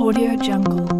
Audio Jungle.